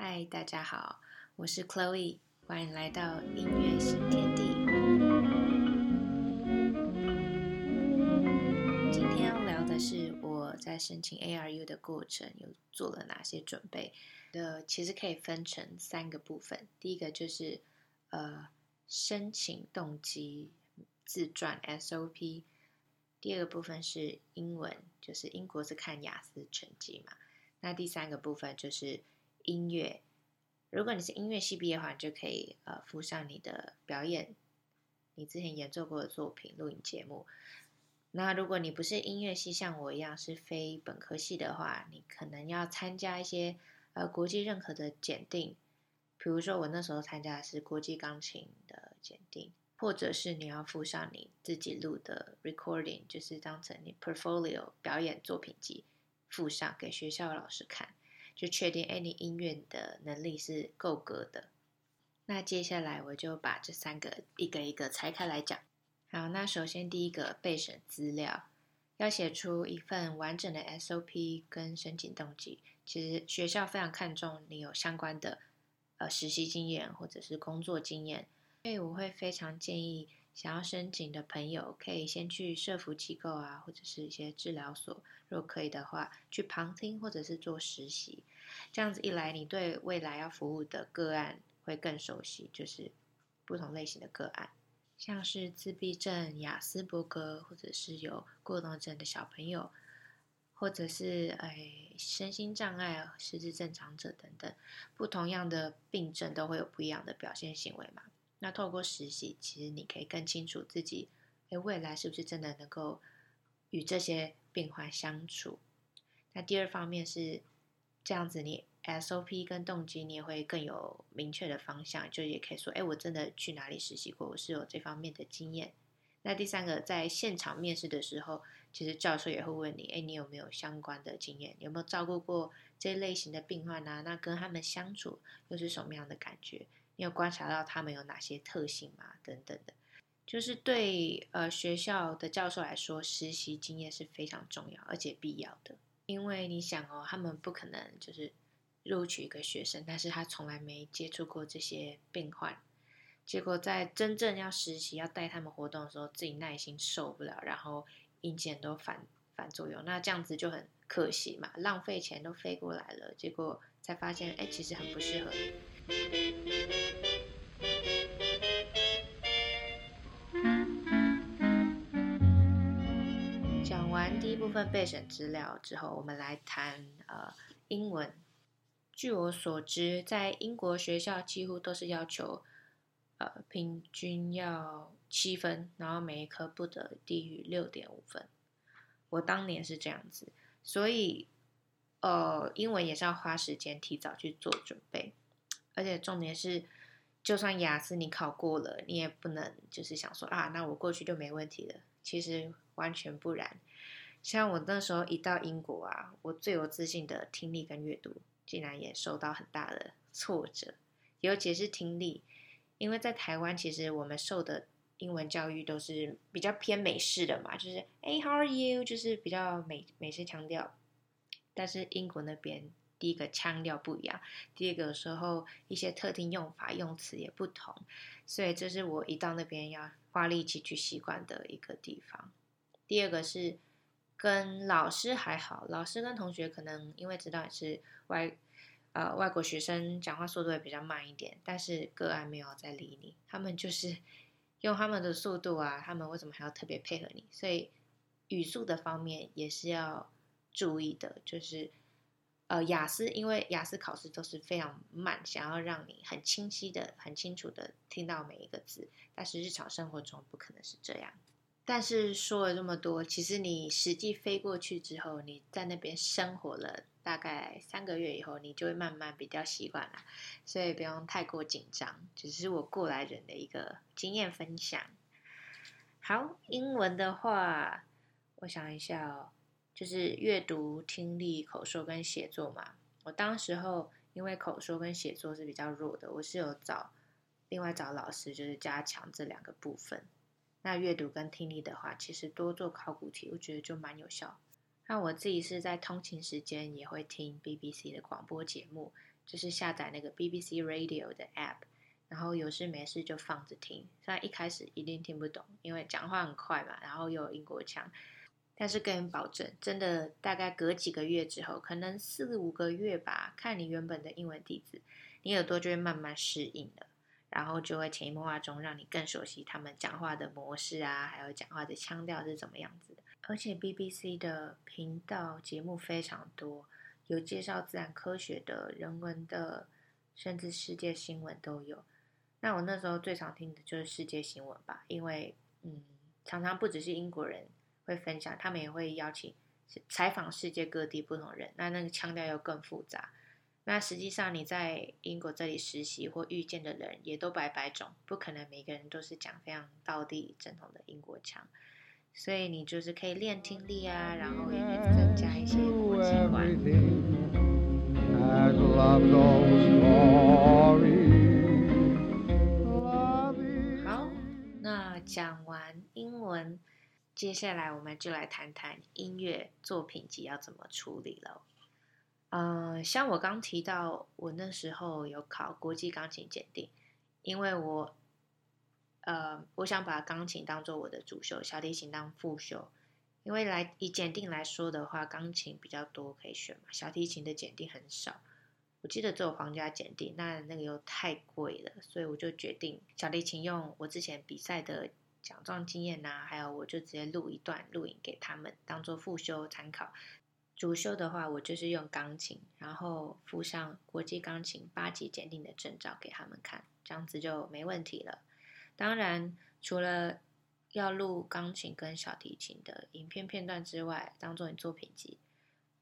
嗨，大家好，我是 Chloe，欢迎来到音乐新天地。今天要聊的是我在申请 ARU 的过程，有做了哪些准备的，其实可以分成三个部分。第一个就是呃申请动机自传 SOP。第二个部分是英文，就是英国是看雅思成绩嘛。那第三个部分就是音乐。如果你是音乐系毕业的话，你就可以呃附上你的表演，你之前演奏过的作品、录影节目。那如果你不是音乐系，像我一样是非本科系的话，你可能要参加一些呃国际认可的检定，比如说我那时候参加的是国际钢琴的检定。或者是你要附上你自己录的 recording，就是当成你 portfolio 表演作品集，附上给学校老师看，就确定哎，你音乐的能力是够格的。那接下来我就把这三个一个一个拆开来讲。好，那首先第一个备审资料，要写出一份完整的 SOP 跟申请动机。其实学校非常看重你有相关的呃实习经验或者是工作经验。所以我会非常建议想要申请的朋友，可以先去社福机构啊，或者是一些治疗所，如果可以的话，去旁听或者是做实习。这样子一来，你对未来要服务的个案会更熟悉，就是不同类型的个案，像是自闭症、亚斯伯格，或者是有过动症的小朋友，或者是哎身心障碍、失智正常者等等，不同样的病症都会有不一样的表现行为嘛。那透过实习，其实你可以更清楚自己，诶，未来是不是真的能够与这些病患相处？那第二方面是这样子，你 SOP 跟动机你也会更有明确的方向，就也可以说，诶，我真的去哪里实习过，我是有这方面的经验。那第三个，在现场面试的时候，其实教授也会问你，诶，你有没有相关的经验？有没有照顾过这类型的病患啊？那跟他们相处又是什么样的感觉？你有观察到他们有哪些特性吗？等等的，就是对呃学校的教授来说，实习经验是非常重要而且必要的。因为你想哦，他们不可能就是录取一个学生，但是他从来没接触过这些病患，结果在真正要实习要带他们活动的时候，自己耐心受不了，然后引起很多反反作用，那这样子就很可惜嘛，浪费钱都飞过来了，结果才发现，哎，其实很不适合。讲完第一部分备审资料之后，我们来谈呃英文。据我所知，在英国学校几乎都是要求呃平均要七分，然后每一科不得低于六点五分。我当年是这样子，所以呃英文也是要花时间提早去做准备。而且重点是，就算雅思你考过了，你也不能就是想说啊，那我过去就没问题了。其实完全不然。像我那时候一到英国啊，我最有自信的听力跟阅读，竟然也受到很大的挫折，尤其是听力，因为在台湾其实我们受的英文教育都是比较偏美式的嘛，就是哎，How are you？就是比较美美式腔调，但是英国那边。第一个腔调不一样，第二个有时候一些特定用法用词也不同，所以这是我一到那边要花力气去习惯的一个地方。第二个是跟老师还好，老师跟同学可能因为知道你是外呃外国学生，讲话速度也比较慢一点，但是个案没有在理你，他们就是 用他们的速度啊，他们为什么还要特别配合你？所以语速的方面也是要注意的，就是。呃，雅思因为雅思考试都是非常慢，想要让你很清晰的、很清楚的听到每一个字，但是日常生活中不可能是这样。但是说了这么多，其实你实际飞过去之后，你在那边生活了大概三个月以后，你就会慢慢比较习惯了，所以不用太过紧张，只是我过来人的一个经验分享。好，英文的话，我想一下哦。就是阅读、听力、口说跟写作嘛。我当时候因为口说跟写作是比较弱的，我是有找另外找老师，就是加强这两个部分。那阅读跟听力的话，其实多做考古题，我觉得就蛮有效。那我自己是在通勤时间也会听 BBC 的广播节目，就是下载那个 BBC Radio 的 App，然后有事没事就放着听。虽然一开始一定听不懂，因为讲话很快嘛，然后又有英国腔，但是跟人保证，真的大概隔几个月之后，可能四五个月吧，看你原本的英文底子，你耳朵就会慢慢适应了，然后就会潜移默化中让你更熟悉他们讲话的模式啊，还有讲话的腔调是怎么样子的。而且 BBC 的频道节目非常多，有介绍自然科学的、人文的，甚至世界新闻都有。那我那时候最常听的就是世界新闻吧，因为嗯，常常不只是英国人会分享，他们也会邀请采访世界各地不同人，那那个腔调又更复杂。那实际上你在英国这里实习或遇见的人也都百百种，不可能每个人都是讲非常道地正统的英国腔。所以你就是可以练听力啊，然后也可以增加一些国际观。接下来我们就来谈谈音乐作品集要怎么处理了。呃，像我刚提到，我那时候有考国际钢琴检定，因为我。呃，我想把钢琴当做我的主修，小提琴当副修，因为来以检定来说的话，钢琴比较多可以选嘛，小提琴的检定很少。我记得只有皇家检定，那那个又太贵了，所以我就决定小提琴用我之前比赛的奖状经验呐、啊，还有我就直接录一段录影给他们当做副修参考。主修的话，我就是用钢琴，然后附上国际钢琴八级检定的证照给他们看，这样子就没问题了。当然，除了要录钢琴跟小提琴的影片片段之外，当做你作品集，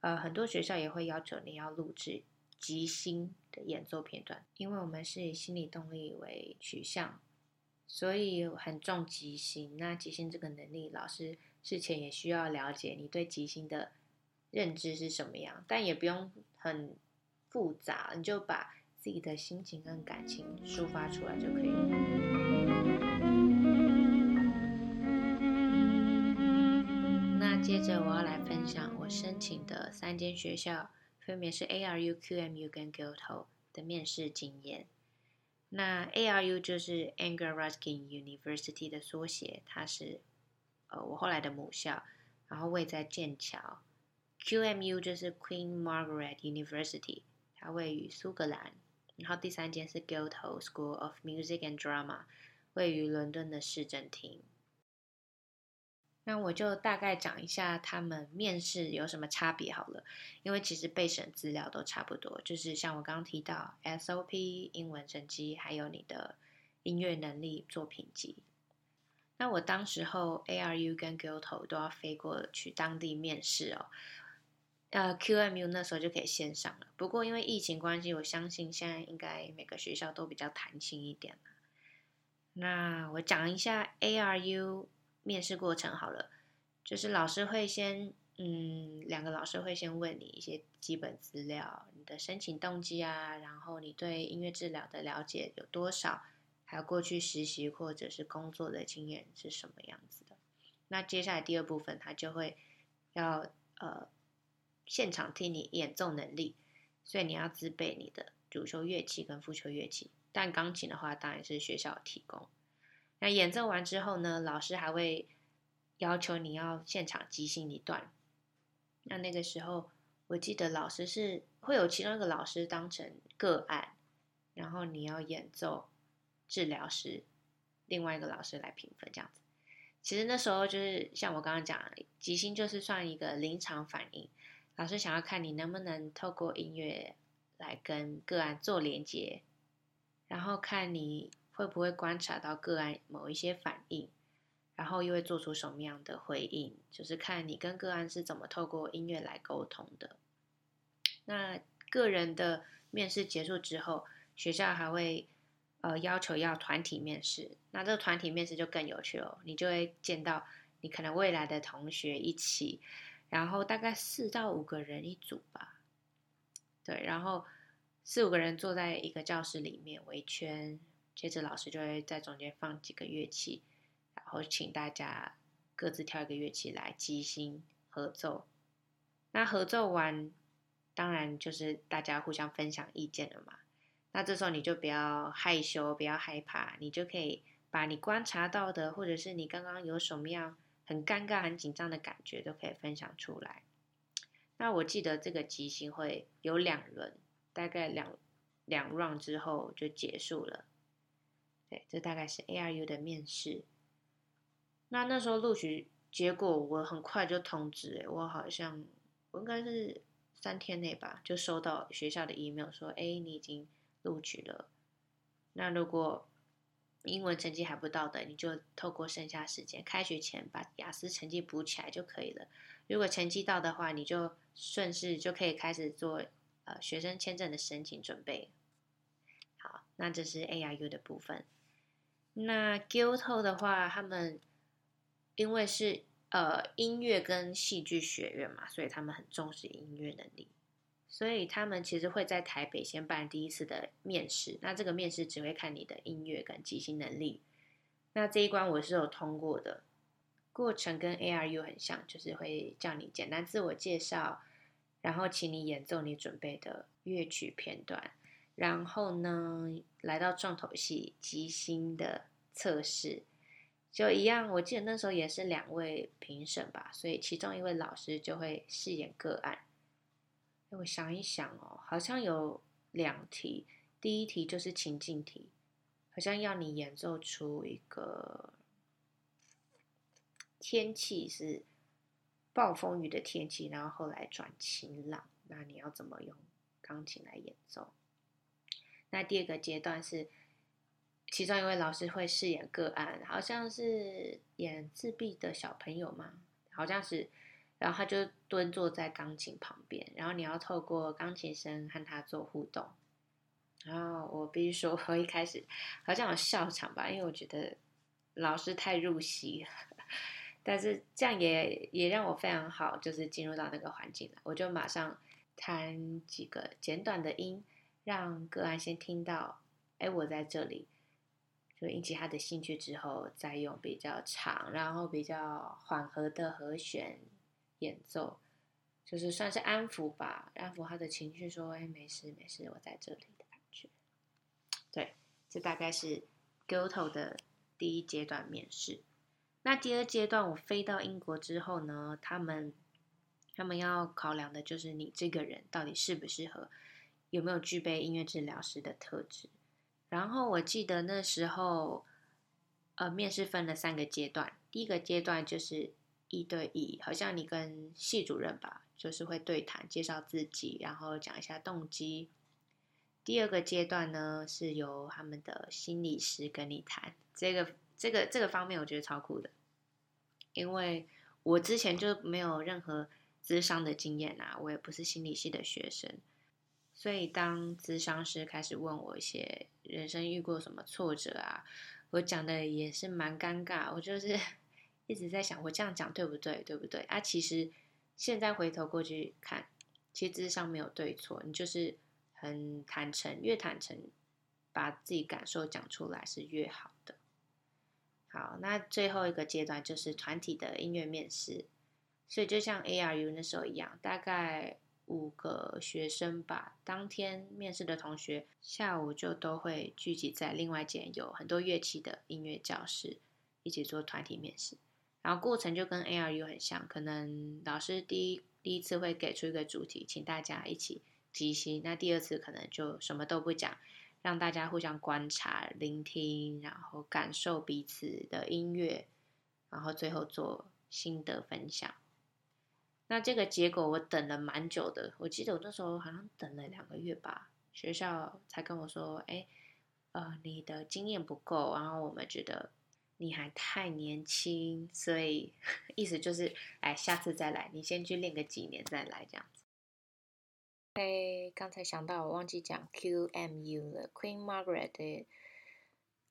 呃，很多学校也会要求你要录制即兴的演奏片段，因为我们是以心理动力为取向，所以很重即兴。那即兴这个能力，老师事前也需要了解你对即兴的认知是什么样，但也不用很复杂，你就把自己的心情跟感情抒发出来就可以了。那接着我要来分享我申请的三间学校，分别是 ARU、QMU 跟 Guildhall 的面试经验。那 ARU 就是 Anglia Ruskin University 的缩写，它是呃我后来的母校，然后位在剑桥。QMU 就是 Queen Margaret University，它位于苏格兰。然后第三间是 Guildhall School of Music and Drama，位于伦敦的市政厅。那我就大概讲一下他们面试有什么差别好了，因为其实备审资料都差不多，就是像我刚刚提到 SOP、英文成绩，还有你的音乐能力作品集。那我当时候 ARU 跟 Guildhall 都要飞过去当地面试哦，呃 QMU 那时候就可以线上了，不过因为疫情关系，我相信现在应该每个学校都比较弹性一点。那我讲一下 ARU。面试过程好了，就是老师会先，嗯，两个老师会先问你一些基本资料，你的申请动机啊，然后你对音乐治疗的了解有多少，还有过去实习或者是工作的经验是什么样子的。那接下来第二部分，他就会要呃现场听你演奏能力，所以你要自备你的主修乐器跟副修乐器，但钢琴的话当然是学校提供。那演奏完之后呢，老师还会要求你要现场即兴一段。那那个时候，我记得老师是会有其中一个老师当成个案，然后你要演奏治疗师，另外一个老师来评分这样子。其实那时候就是像我刚刚讲，即兴就是算一个临场反应，老师想要看你能不能透过音乐来跟个案做连接，然后看你。会不会观察到个案某一些反应，然后又会做出什么样的回应？就是看你跟个案是怎么透过音乐来沟通的。那个人的面试结束之后，学校还会呃要求要团体面试。那这个团体面试就更有趣了，你就会见到你可能未来的同学一起，然后大概四到五个人一组吧。对，然后四五个人坐在一个教室里面围圈。接着老师就会在中间放几个乐器，然后请大家各自挑一个乐器来即兴合奏。那合奏完，当然就是大家互相分享意见了嘛。那这时候你就不要害羞，不要害怕，你就可以把你观察到的，或者是你刚刚有什么样很尴尬、很紧张的感觉，都可以分享出来。那我记得这个即兴会有两轮，大概两两 round 之后就结束了。对，这大概是 ARU 的面试。那那时候录取结果我很快就通知，哎，我好像我应该是三天内吧，就收到学校的 email 说，哎，你已经。录取了，那如果英文成绩还不到的，你就透过剩下时间，开学前把雅思成绩补起来就可以了。如果成绩到的话，你就顺势就可以开始做呃学生签证的申请准备。那这是 ARU 的部分。那 Guilto 的话，他们因为是呃音乐跟戏剧学院嘛，所以他们很重视音乐能力。所以他们其实会在台北先办第一次的面试，那这个面试只会看你的音乐跟即兴能力。那这一关我是有通过的，过程跟 ARU 很像，就是会叫你简单自我介绍，然后请你演奏你准备的乐曲片段，然后呢，来到重头戏即兴的测试，就一样。我记得那时候也是两位评审吧，所以其中一位老师就会饰演个案。我想一想哦，好像有两题。第一题就是情境题，好像要你演奏出一个天气是暴风雨的天气，然后后来转晴朗，那你要怎么用钢琴来演奏？那第二个阶段是，其中一位老师会饰演个案，好像是演自闭的小朋友嘛？好像是。然后他就蹲坐在钢琴旁边，然后你要透过钢琴声和他做互动。然后我必须说，我一开始好像有笑场吧，因为我觉得老师太入戏了。但是这样也也让我非常好，就是进入到那个环境了。我就马上弹几个简短的音，让个案先听到，哎，我在这里，就引起他的兴趣之后，再用比较长，然后比较缓和的和弦。演奏就是算是安抚吧，安抚他的情绪，说：“哎，没事没事，我在这里的感觉。”对，这大概是 guilt 的第一阶段面试。那第二阶段，我飞到英国之后呢，他们他们要考量的就是你这个人到底适不适合，有没有具备音乐治疗师的特质。然后我记得那时候，呃，面试分了三个阶段，第一个阶段就是。一对一，好像你跟系主任吧，就是会对谈，介绍自己，然后讲一下动机。第二个阶段呢，是由他们的心理师跟你谈这个这个这个方面，我觉得超酷的，因为我之前就没有任何咨商的经验啊，我也不是心理系的学生，所以当咨商师开始问我一些人生遇过什么挫折啊，我讲的也是蛮尴尬，我就是。一直在想，我这样讲对不对？对不对？啊，其实现在回头过去看，其实咨商没有对错，你就是很坦诚，越坦诚，把自己感受讲出来是越好的。好，那最后一个阶段就是团体的音乐面试，所以就像 ARU 那时候一样，大概五个学生吧，当天面试的同学下午就都会聚集在另外一间有很多乐器的音乐教室，一起做团体面试。然后过程就跟 ARU 很像，可能老师第一第一次会给出一个主题，请大家一起即兴。那第二次可能就什么都不讲，让大家互相观察、聆听，然后感受彼此的音乐，然后最后做心得分享。那这个结果我等了蛮久的，我记得我那时候好像等了两个月吧，学校才跟我说：“哎，呃，你的经验不够，然后我们觉得。”你还太年轻，所以 意思就是，哎，下次再来，你先去练个几年再来这样子。哎，刚才想到我忘记讲 QMU 了，Queen Margaret 的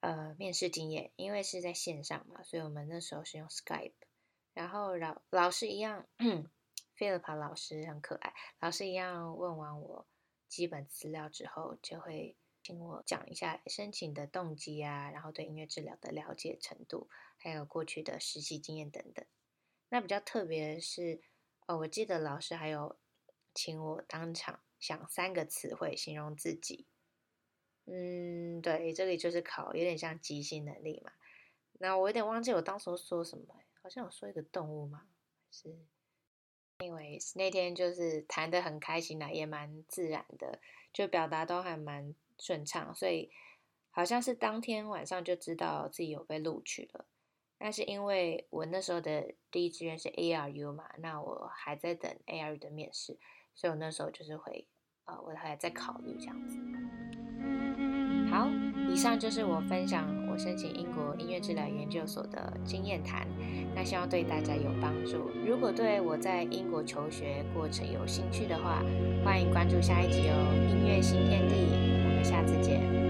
呃面试经验，因为是在线上嘛，所以我们那时候是用 Skype，然后老老师一样，菲利帕老师很可爱，老师一样问完我基本资料之后就会。请我讲一下申请的动机啊，然后对音乐治疗的了解程度，还有过去的实习经验等等。那比较特别的是，哦，我记得老师还有请我当场想三个词汇形容自己。嗯，对，这里就是考，有点像即兴能力嘛。那我有点忘记我当时说什么，好像有说一个动物吗？是，anyways，那天就是谈得很开心啦，也蛮自然的，就表达都还蛮顺畅，所以好像是当天晚上就知道自己有被录取了。但是因为我那时候的第一志愿是 ARU 嘛，那我还在等 ARU 的面试，所以我那时候就是会，呃，我还在考虑这样子。好，以上就是我分享申请英国音乐治疗研究所的经验谈，那希望对大家有帮助。如果对我在英国求学过程有兴趣的话，欢迎关注下一集哦，音乐新天地，我们下次见。